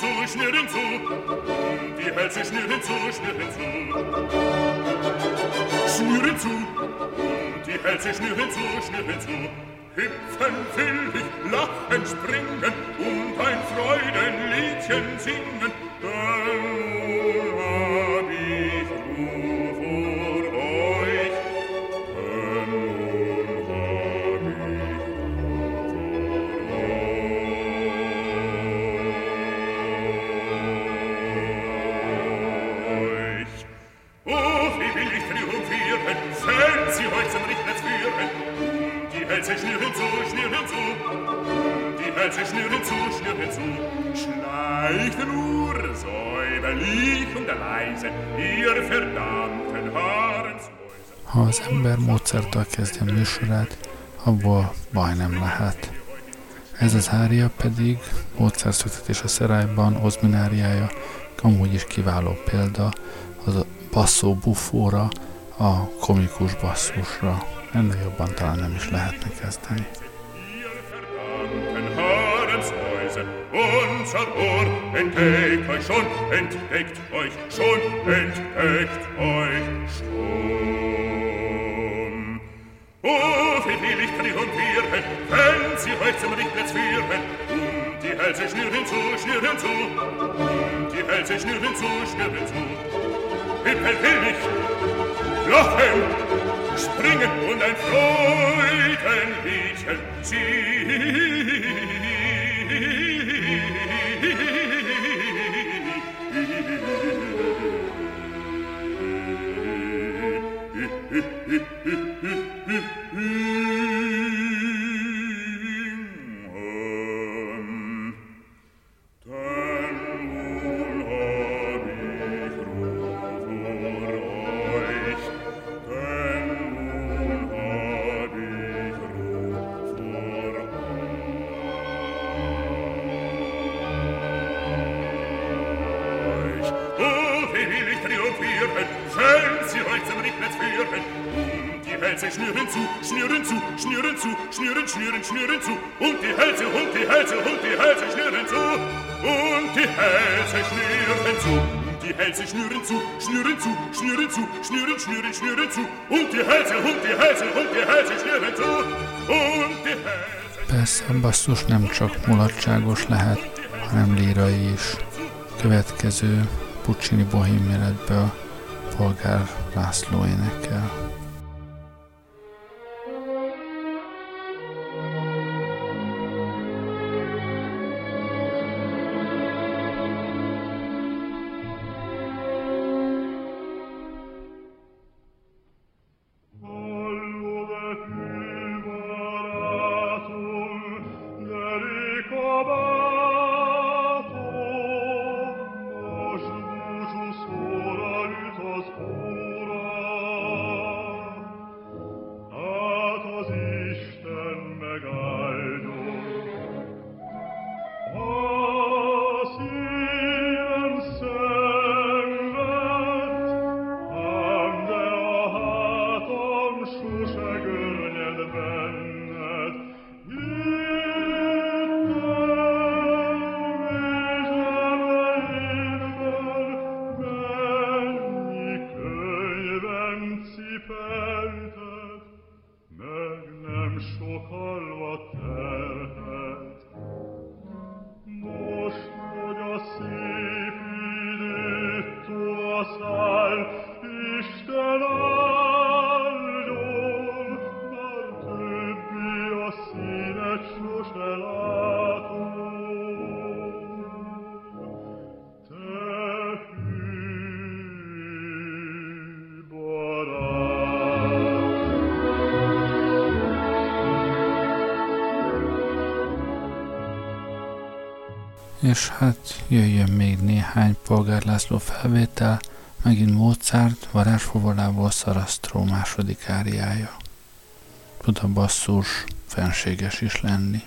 hinzu, schnür hinzu. Die Hälse schnür hinzu, schnür hinzu. Schnür hinzu. Die Hälse schnür hinzu, schnür hinzu. Hüpfen will ich, lachen, springen und ein Freudenliedchen singen. Módszertől kezdi a műsorát, abból baj nem lehet. Ez az ária pedig módszerszöktetés a szerályban, ozmináriája, amúgy is kiváló példa az a basszó bufóra, a komikus basszusra. Ennél jobban talán nem is lehetne kezdeni. Unser Ohr entdeckt euch schon, entdeckt euch schon, entdeckt euch schon. Oh, wie will ich triumphieren, wenn sie euch zum Richtplatz führen. Und die Hälse schnüren zu, schnüren zu. Und die Hälse schnüren zu, schnüren zu. Hippel will ich, lachen, springen und ein Freudenliedchen singen. Mm. Hälse, und die Hälse schnüren zu. Und die Hälse schnüren zu. Und die Hälse schnüren zu, schnüren zu, schnüren zu, schnüren, schnüren, schnüren zu. Und die Hälse, und die Hälse, und die Hälse schnüren zu. Und die Hälse... Persze a basszus nem csak mulatságos lehet, hanem lírai is. Következő Puccini bohém életből Polgár László énekel. És hát jöjjön még néhány Polgár László felvétel, megint Mozart, varázsfovolából Szarasztró második áriája. Tud a basszus fenséges is lenni.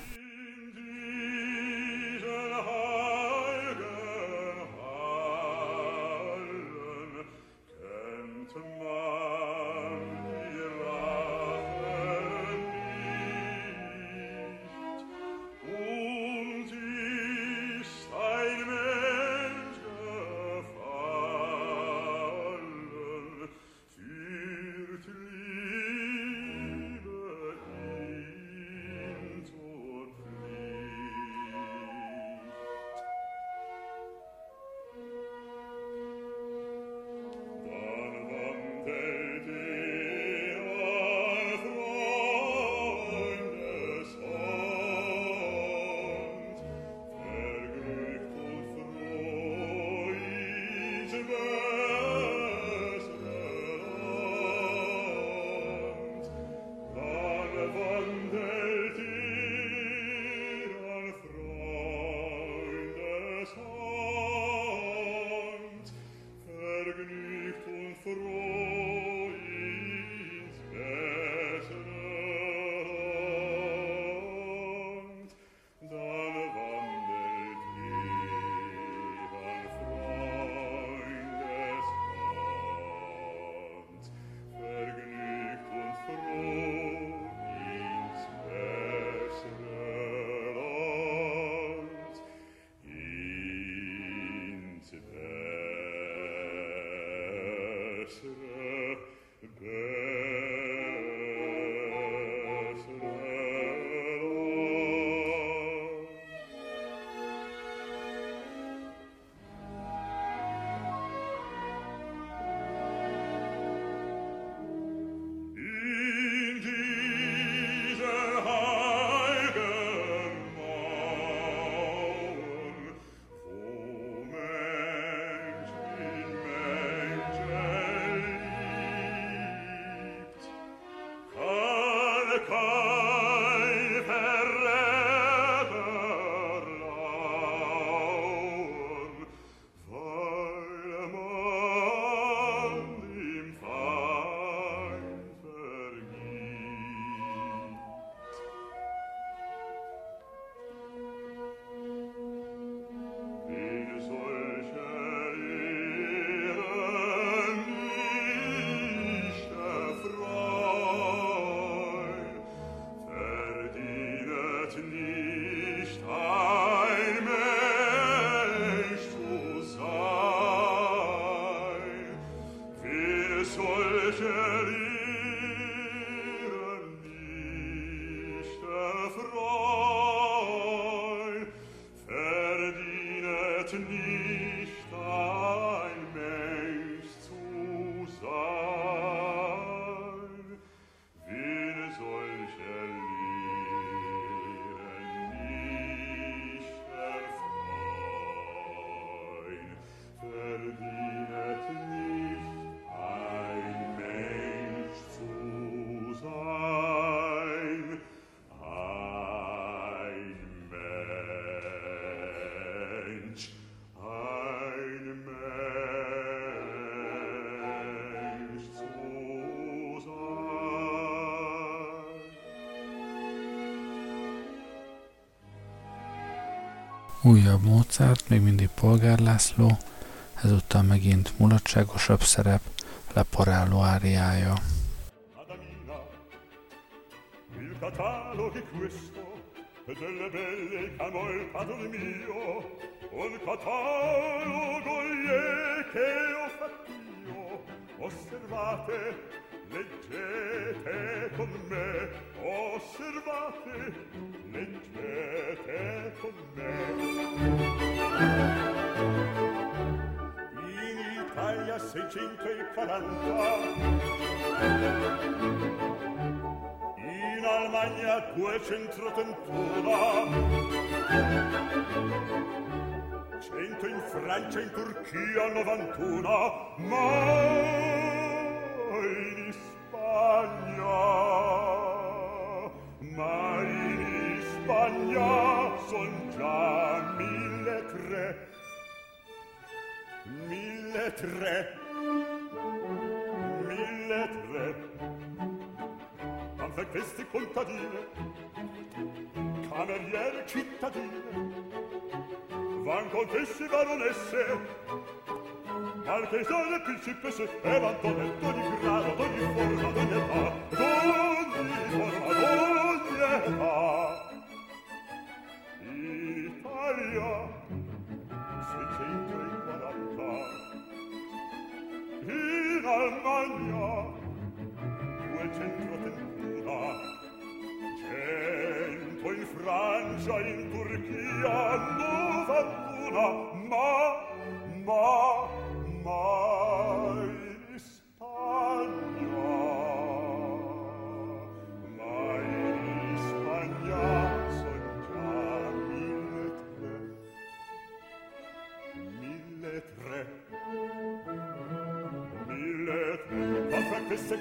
Blessed Újabb Mozart, még mindig Polgár László, ezúttal megint mulatságosabb szerep, leporáló áriája. Osservate leggete con me osservate Italia 640 in Almagna 231 cento in Francia in Turchia 91 ma in Spagna. Ma in Spagna son già mille tre. Mille tre lettere tante feste contadine cameriere cittadine van contesse baronesse marchesane principesse e l'antonetto di grado d'ogni forma d'ogni età d'ogni forma d'ogni età. Italia Francia, in Turchia novantuna, ma, ma, mai.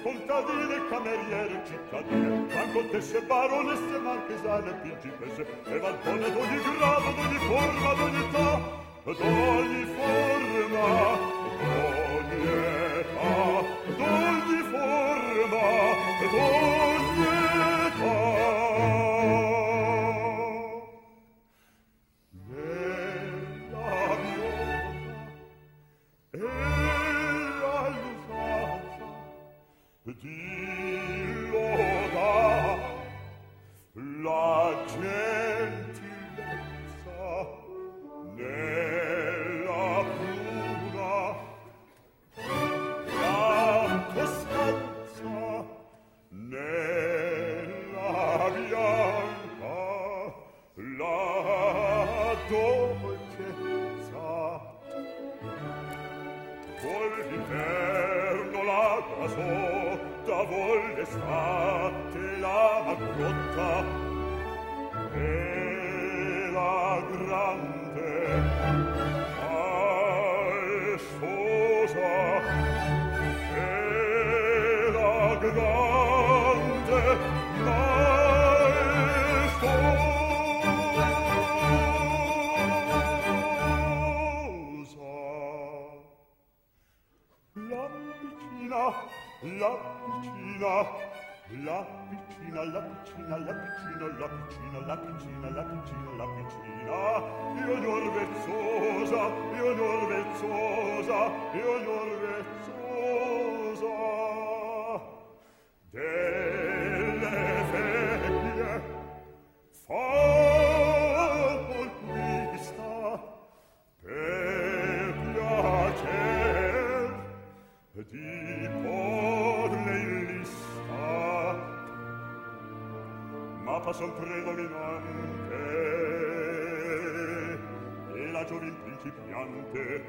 contadine, cameriere, cittadine, francontesse, baronesse, marchesane, principesse, e valpone d'ogni grado, d'ogni forma, d'ogni età, d'ogni forma, la passion predominante e la giovin principiante.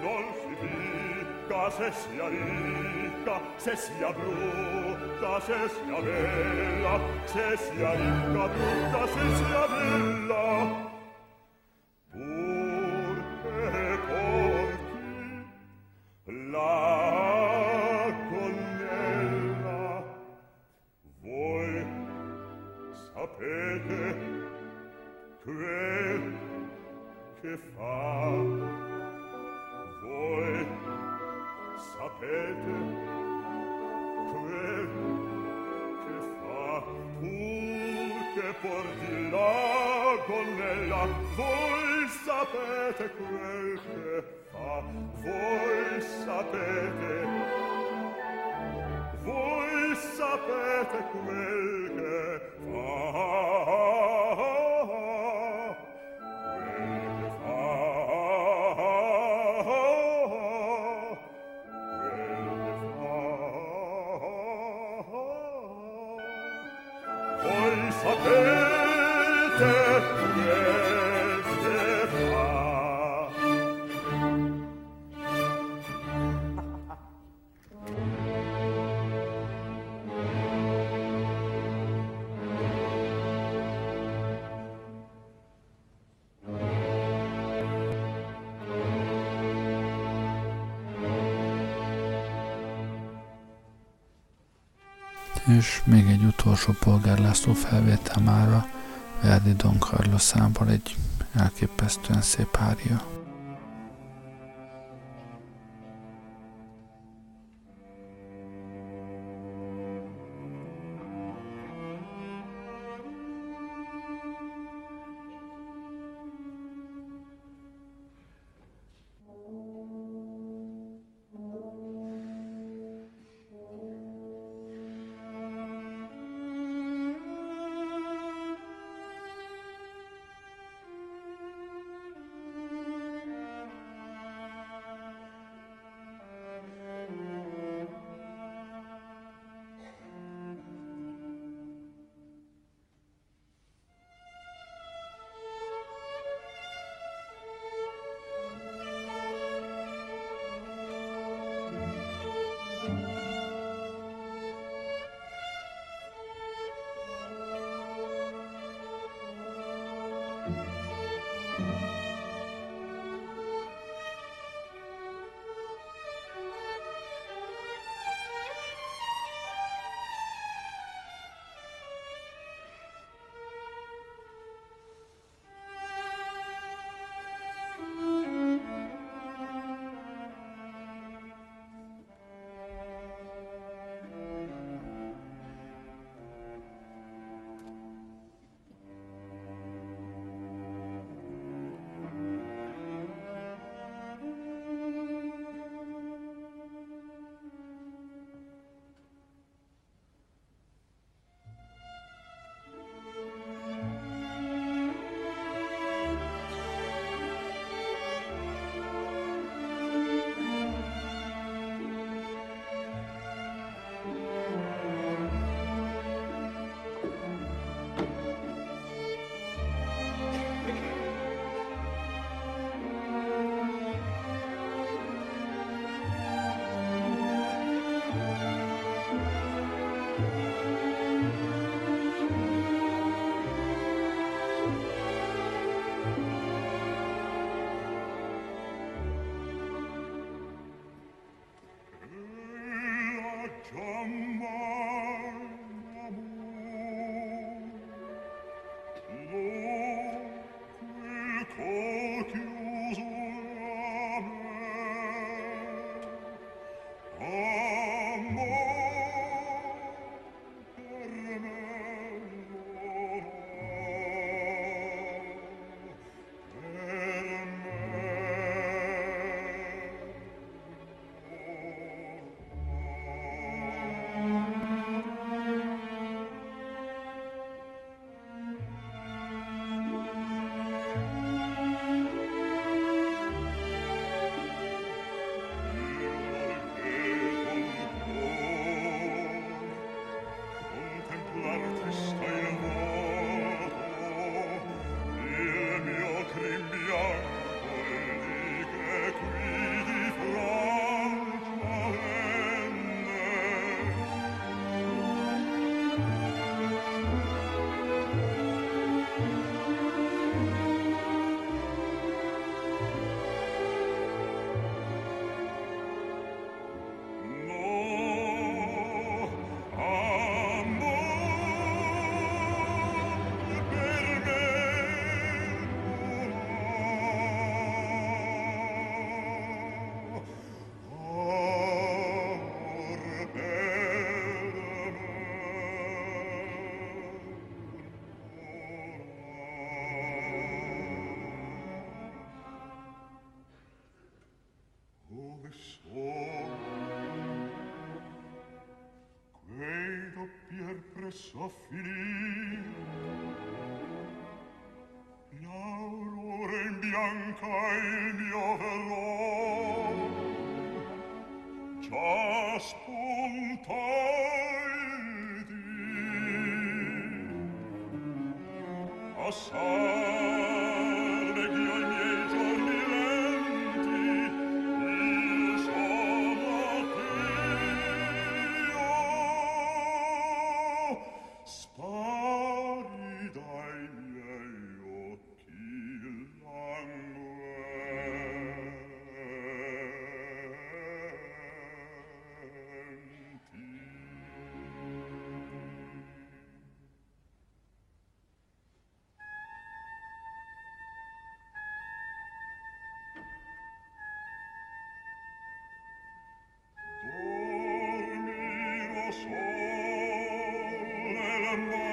Non si dica se sia ricca se sia brutta se sia bella se sia ricca brutta se sia bella. És még egy utolsó Polgár László felvétel mára Verdi Don Carlos számból egy elképesztően szép ária. L'aurora in bianca il mio velo la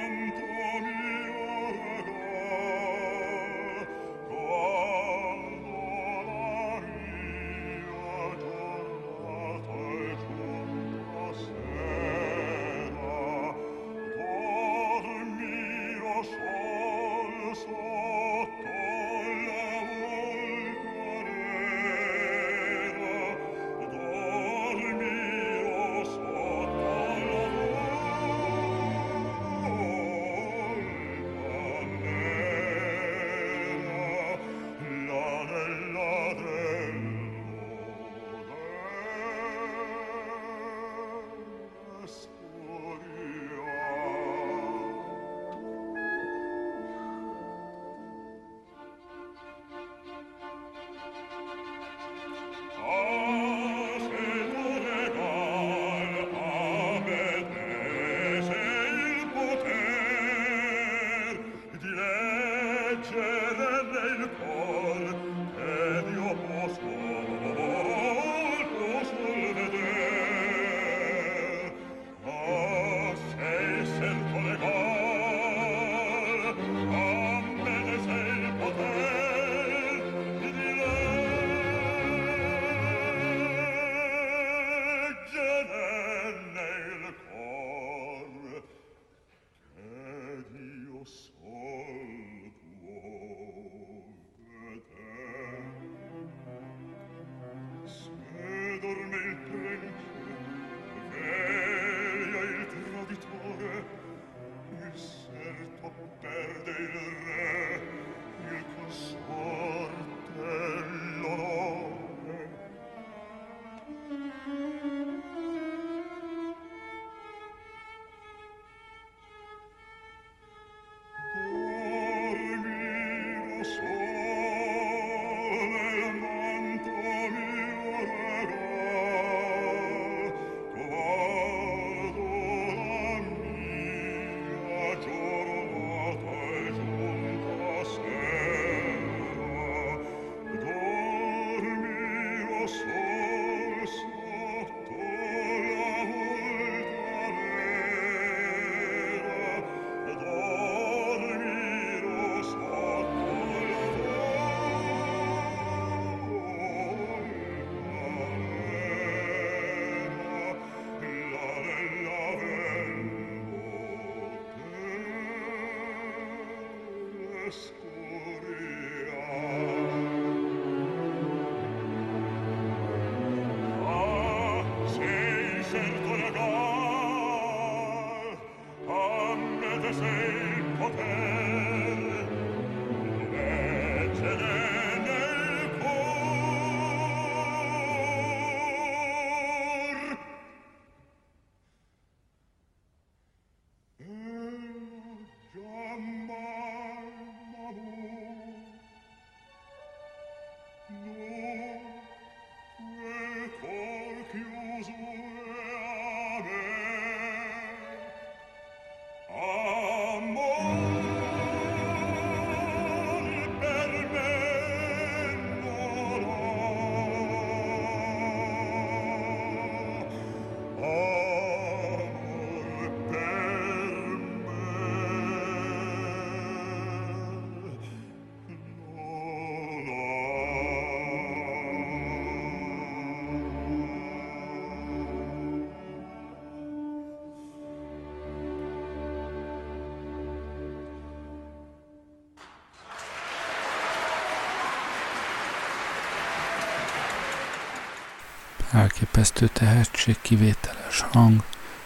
elképesztő tehetség, kivételes hang,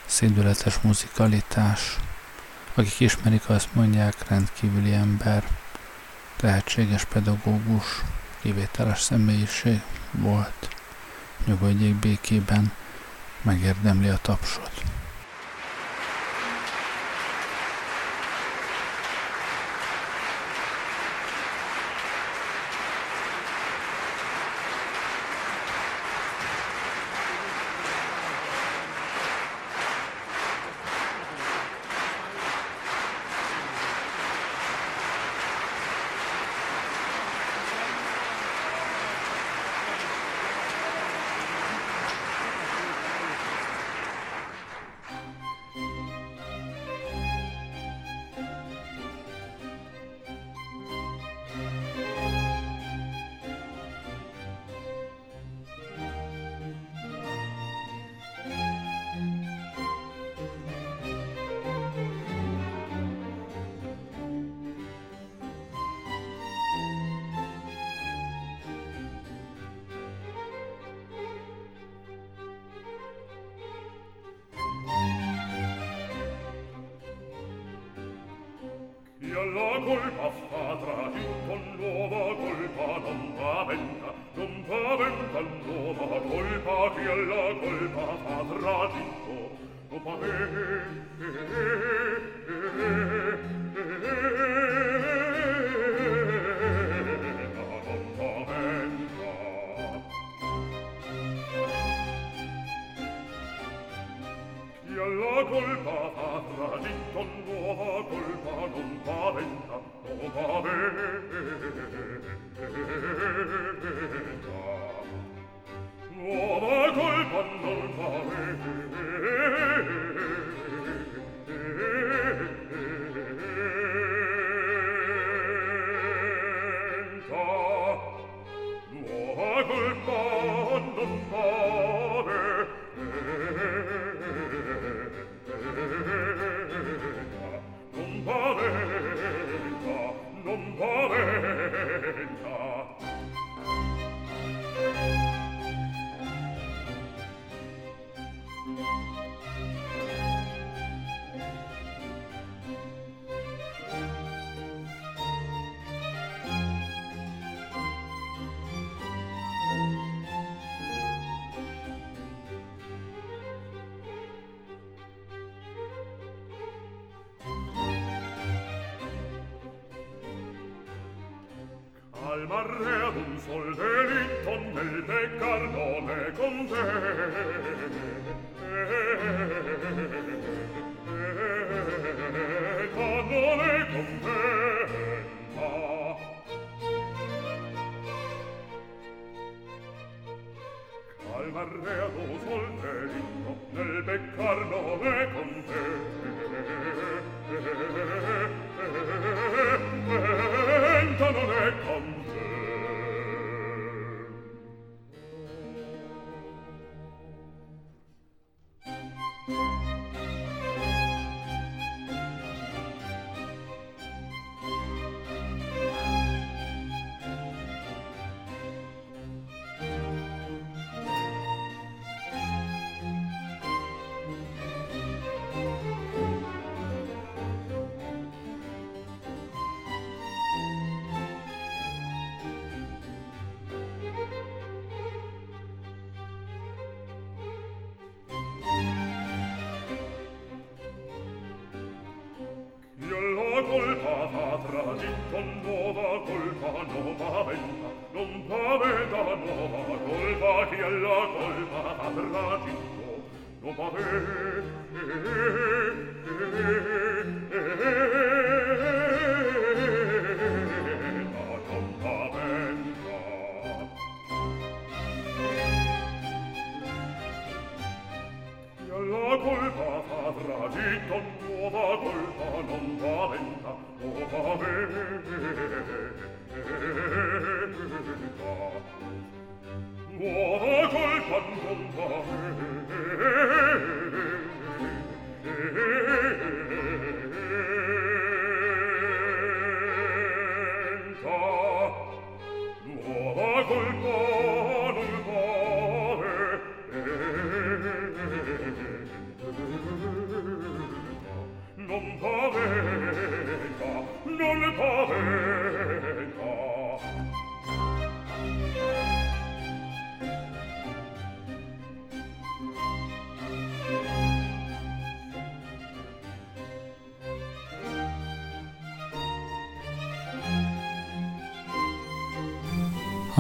szédületes muzikalitás. Akik ismerik, azt mondják, rendkívüli ember, tehetséges pedagógus, kivételes személyiség volt. Nyugodjék békében, megérdemli a tapsot. sia la colpa fatta di nuova colpa non paventa non paventa. Nuova colpa non paventa. vinto nuova colpa non paventa non paventa nuova colpa chi alla colpa? Avrà vinto non paventa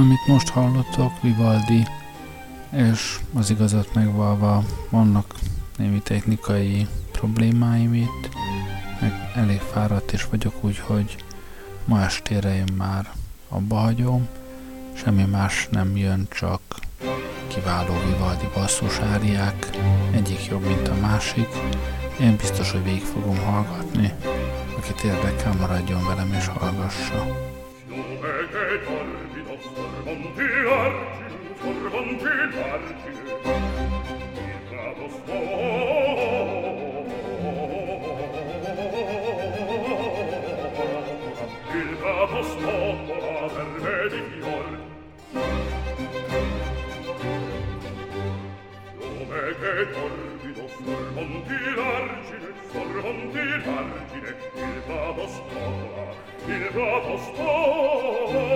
Amit most hallottok, Vivaldi, és az igazat megvalva vannak némi technikai problémáim itt, meg elég fáradt is vagyok, úgyhogy ma estére én már abba hagyom, semmi más nem jön, csak kiváló Vivaldi áriák, egyik jobb, mint a másik. Én biztos, hogy végig fogom hallgatni. Akit érdekel, maradjon velem és hallgassa. torbido sorronti l'argine, sorronti l'argine, il vado spola, il vado spola.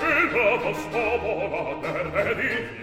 Ela va scomola, terredi,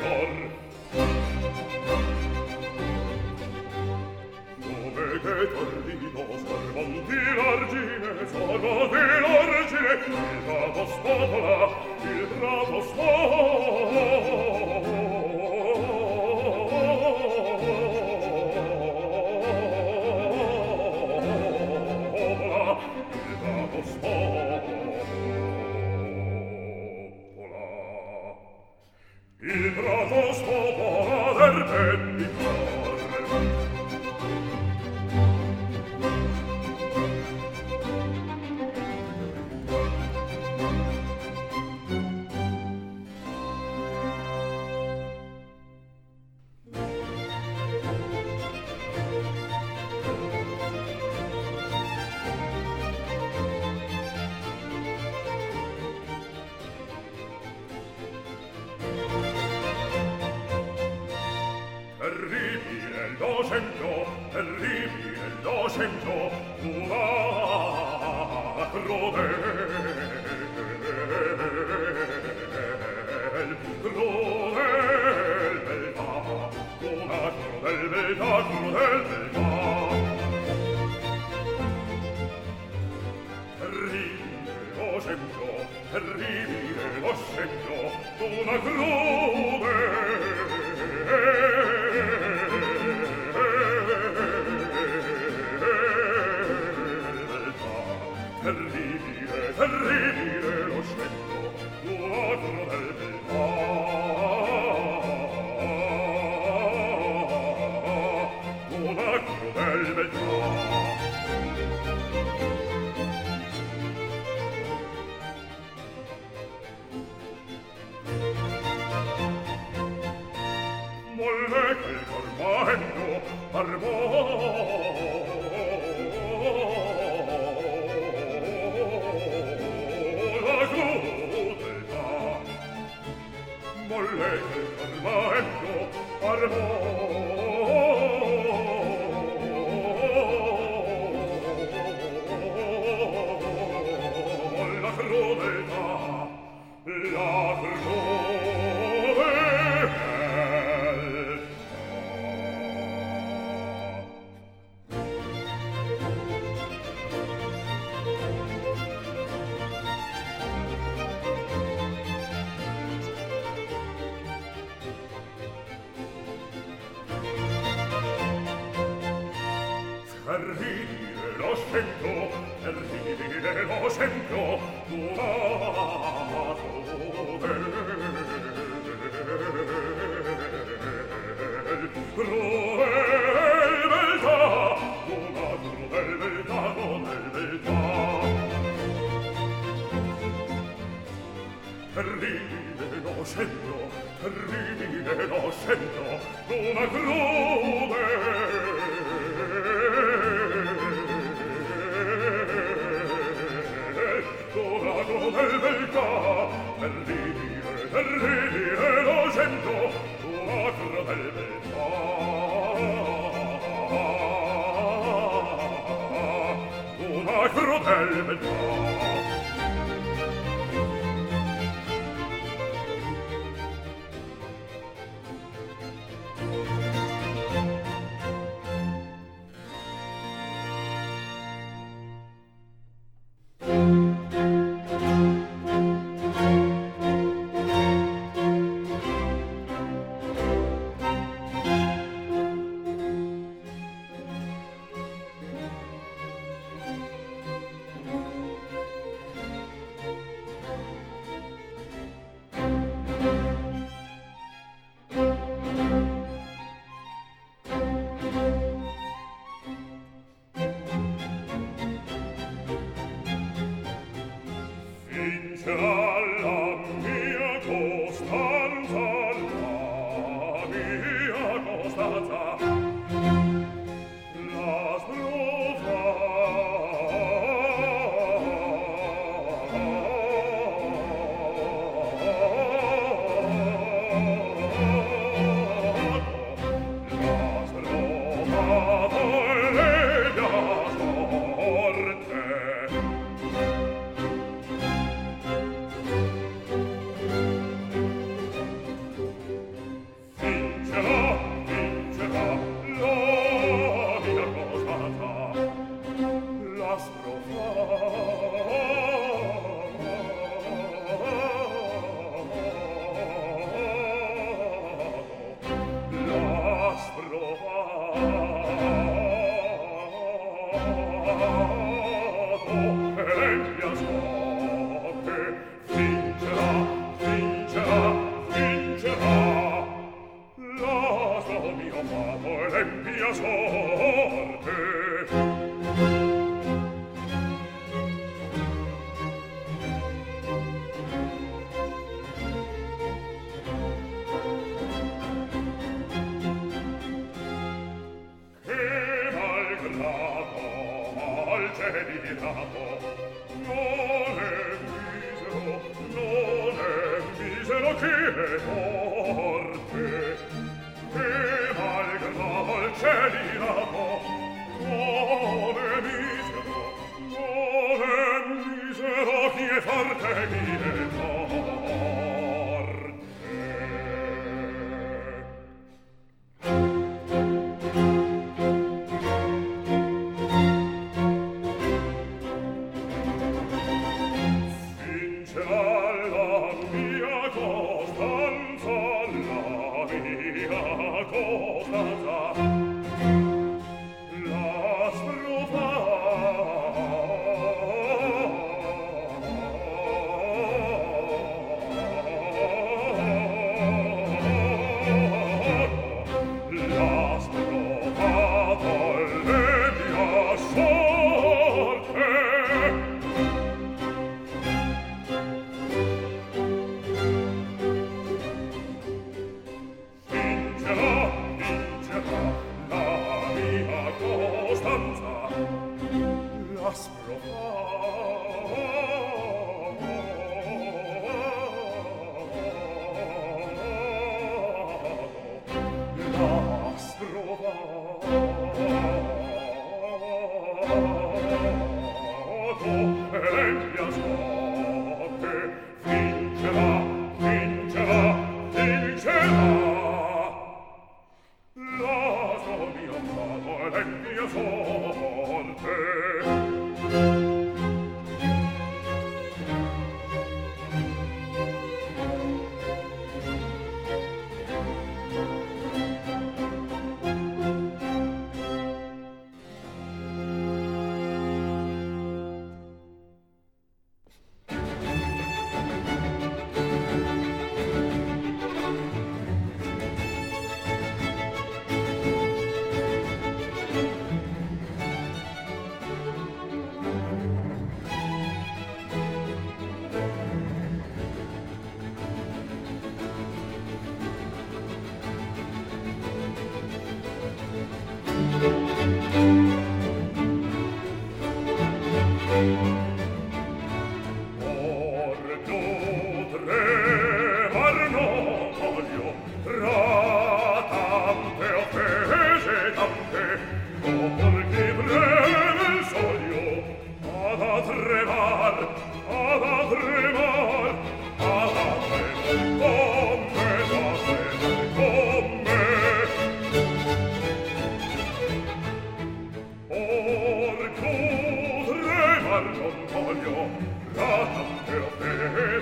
Ratam per te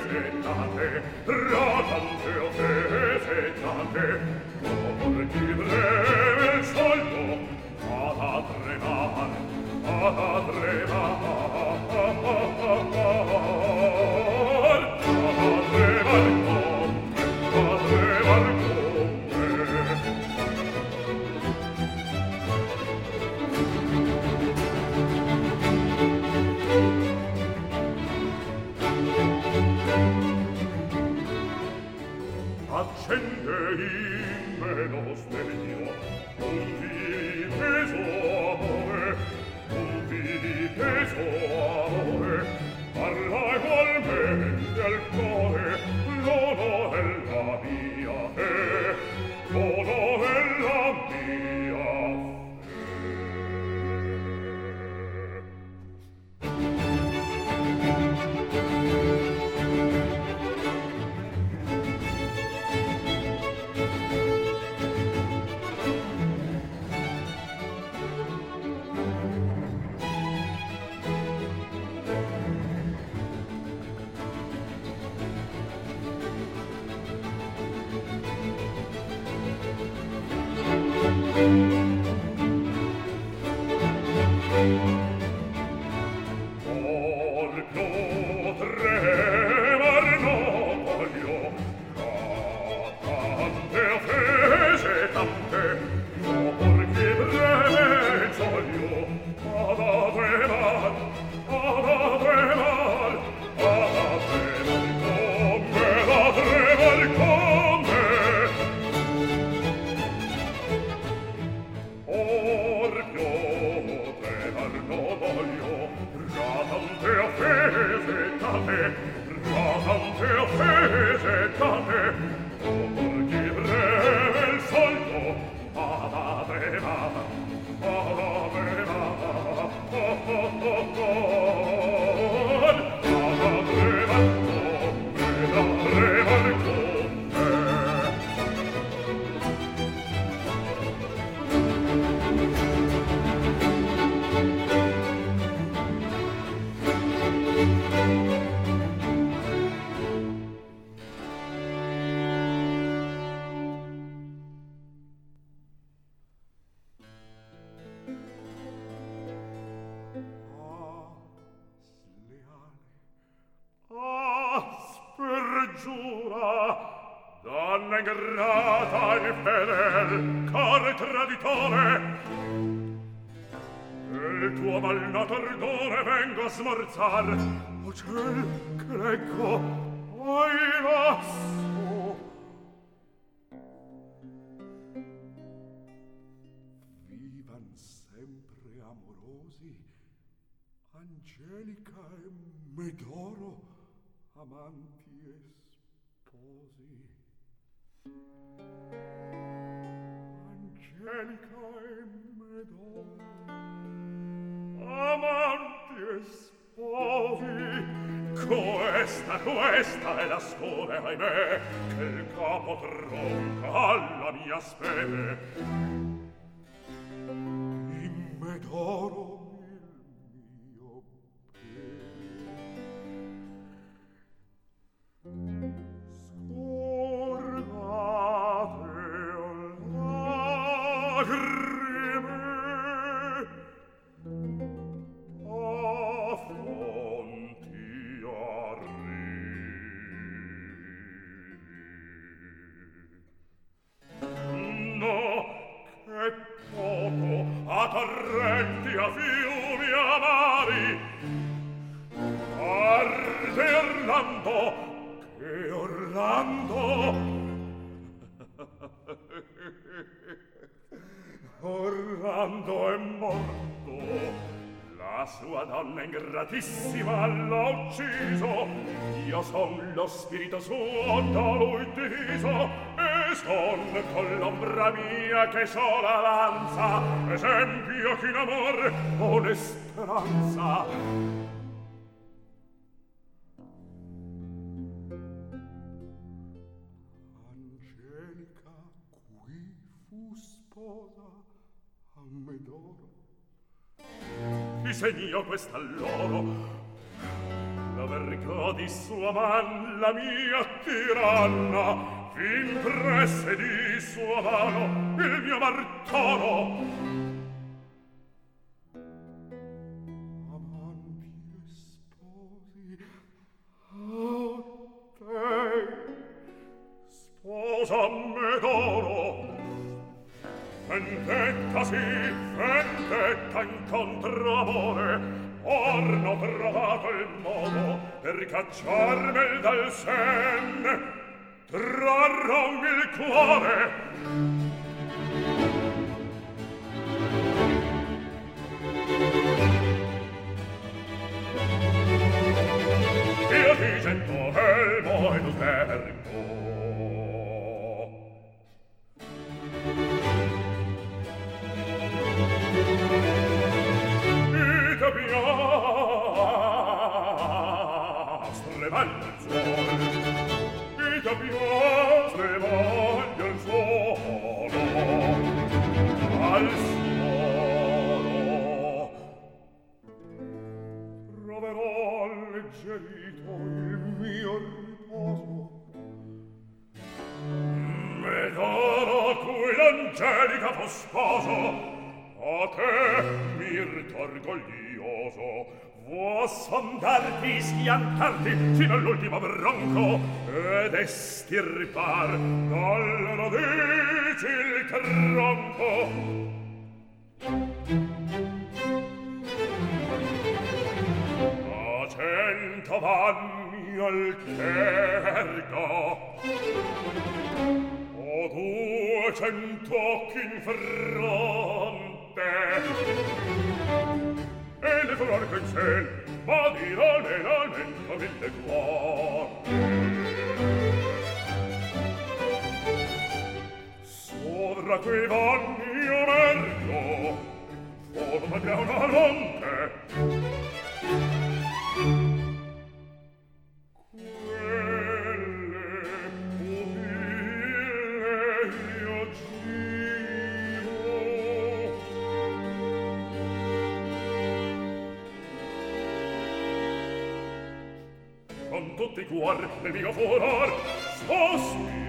setate, ratam per te setate, ciel greco ai lasso vivan sempre amorosi angelica e medoro amanti e sposi. Angelica e medoro amanti e sposi muovi questa questa è la scuola ahimè che il capo tronca alla mia speme. In medoro Santissima l'ha ucciso, io son lo spirito suo da lui diviso, e son con l'ombra mia che sola avanza, esempio chi in amor o speranza. Angelica qui fu sposa a Medoro Disegno questa loro. L'aver di sua man la mia tiranna Impresse di sua mano il mio martoro. Sposa me d'oro vendetta sì, vendetta incontro amore, or trovato il modo per cacciarmi dal sen, trarrò il cuore. Io ti sento, elmo e tu sverg, sposo a te mir orgoglioso vuos sondarti schiantarti fino all'ultimo bronco ed estirpar dalla radice il tronco. A cento vanni al cerco o due cent'occhi in fronte. E le flor che in ciel ma di là le mille sovra quei vanni o merlo forma di una lonte tutti cuor nel mio furor sospiro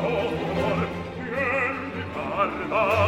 nostro amor, vien di tarda,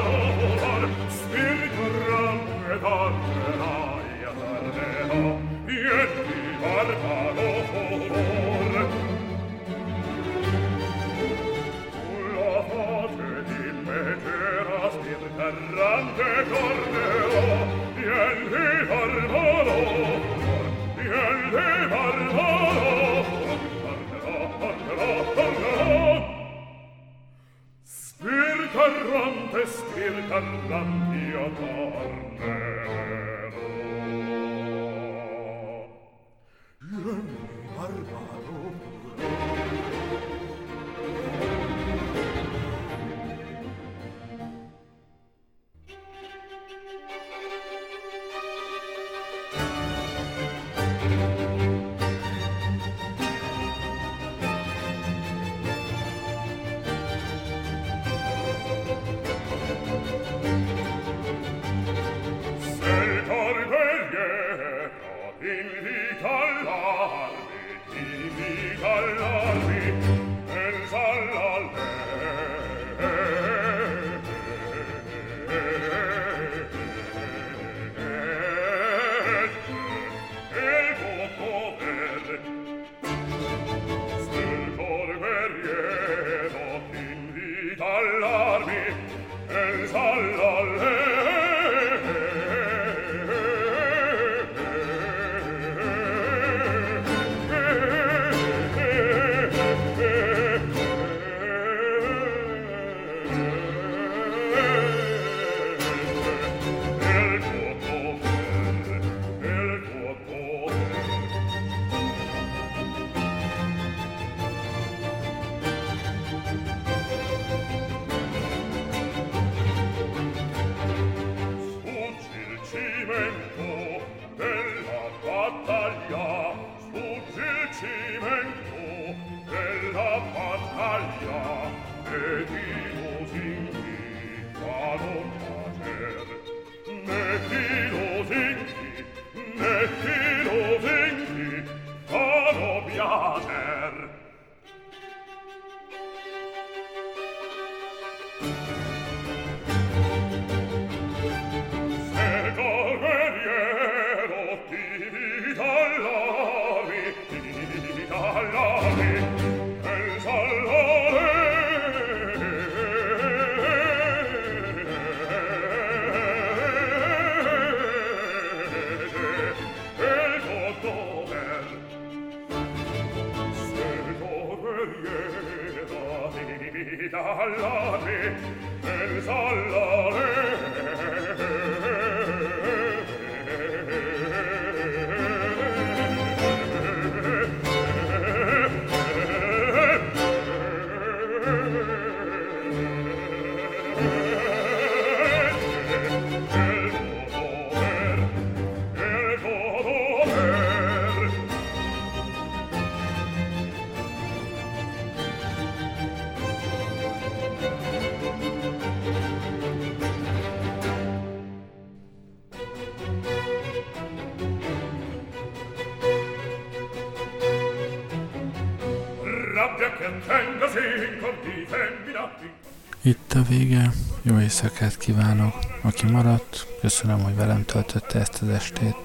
Itt a vége, jó éjszakát kívánok! Aki maradt, köszönöm, hogy velem töltötte ezt az estét.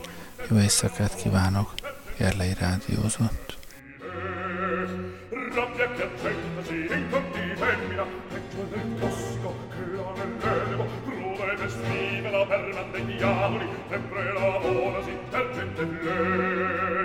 Jó éjszakát kívánok! Gerlei rádiózott. Rabbia piacente diavoli Sempre la buona si pergente lei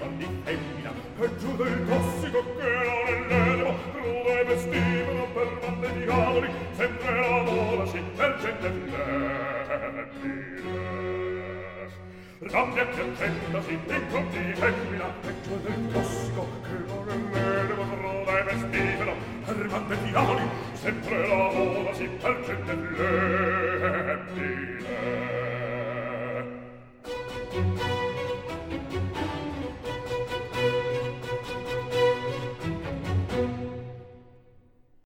Rabbette tenta si dentro di femmina Vecchio del classico che vuole mele Ma roda diavoli Sempre la moda si perde le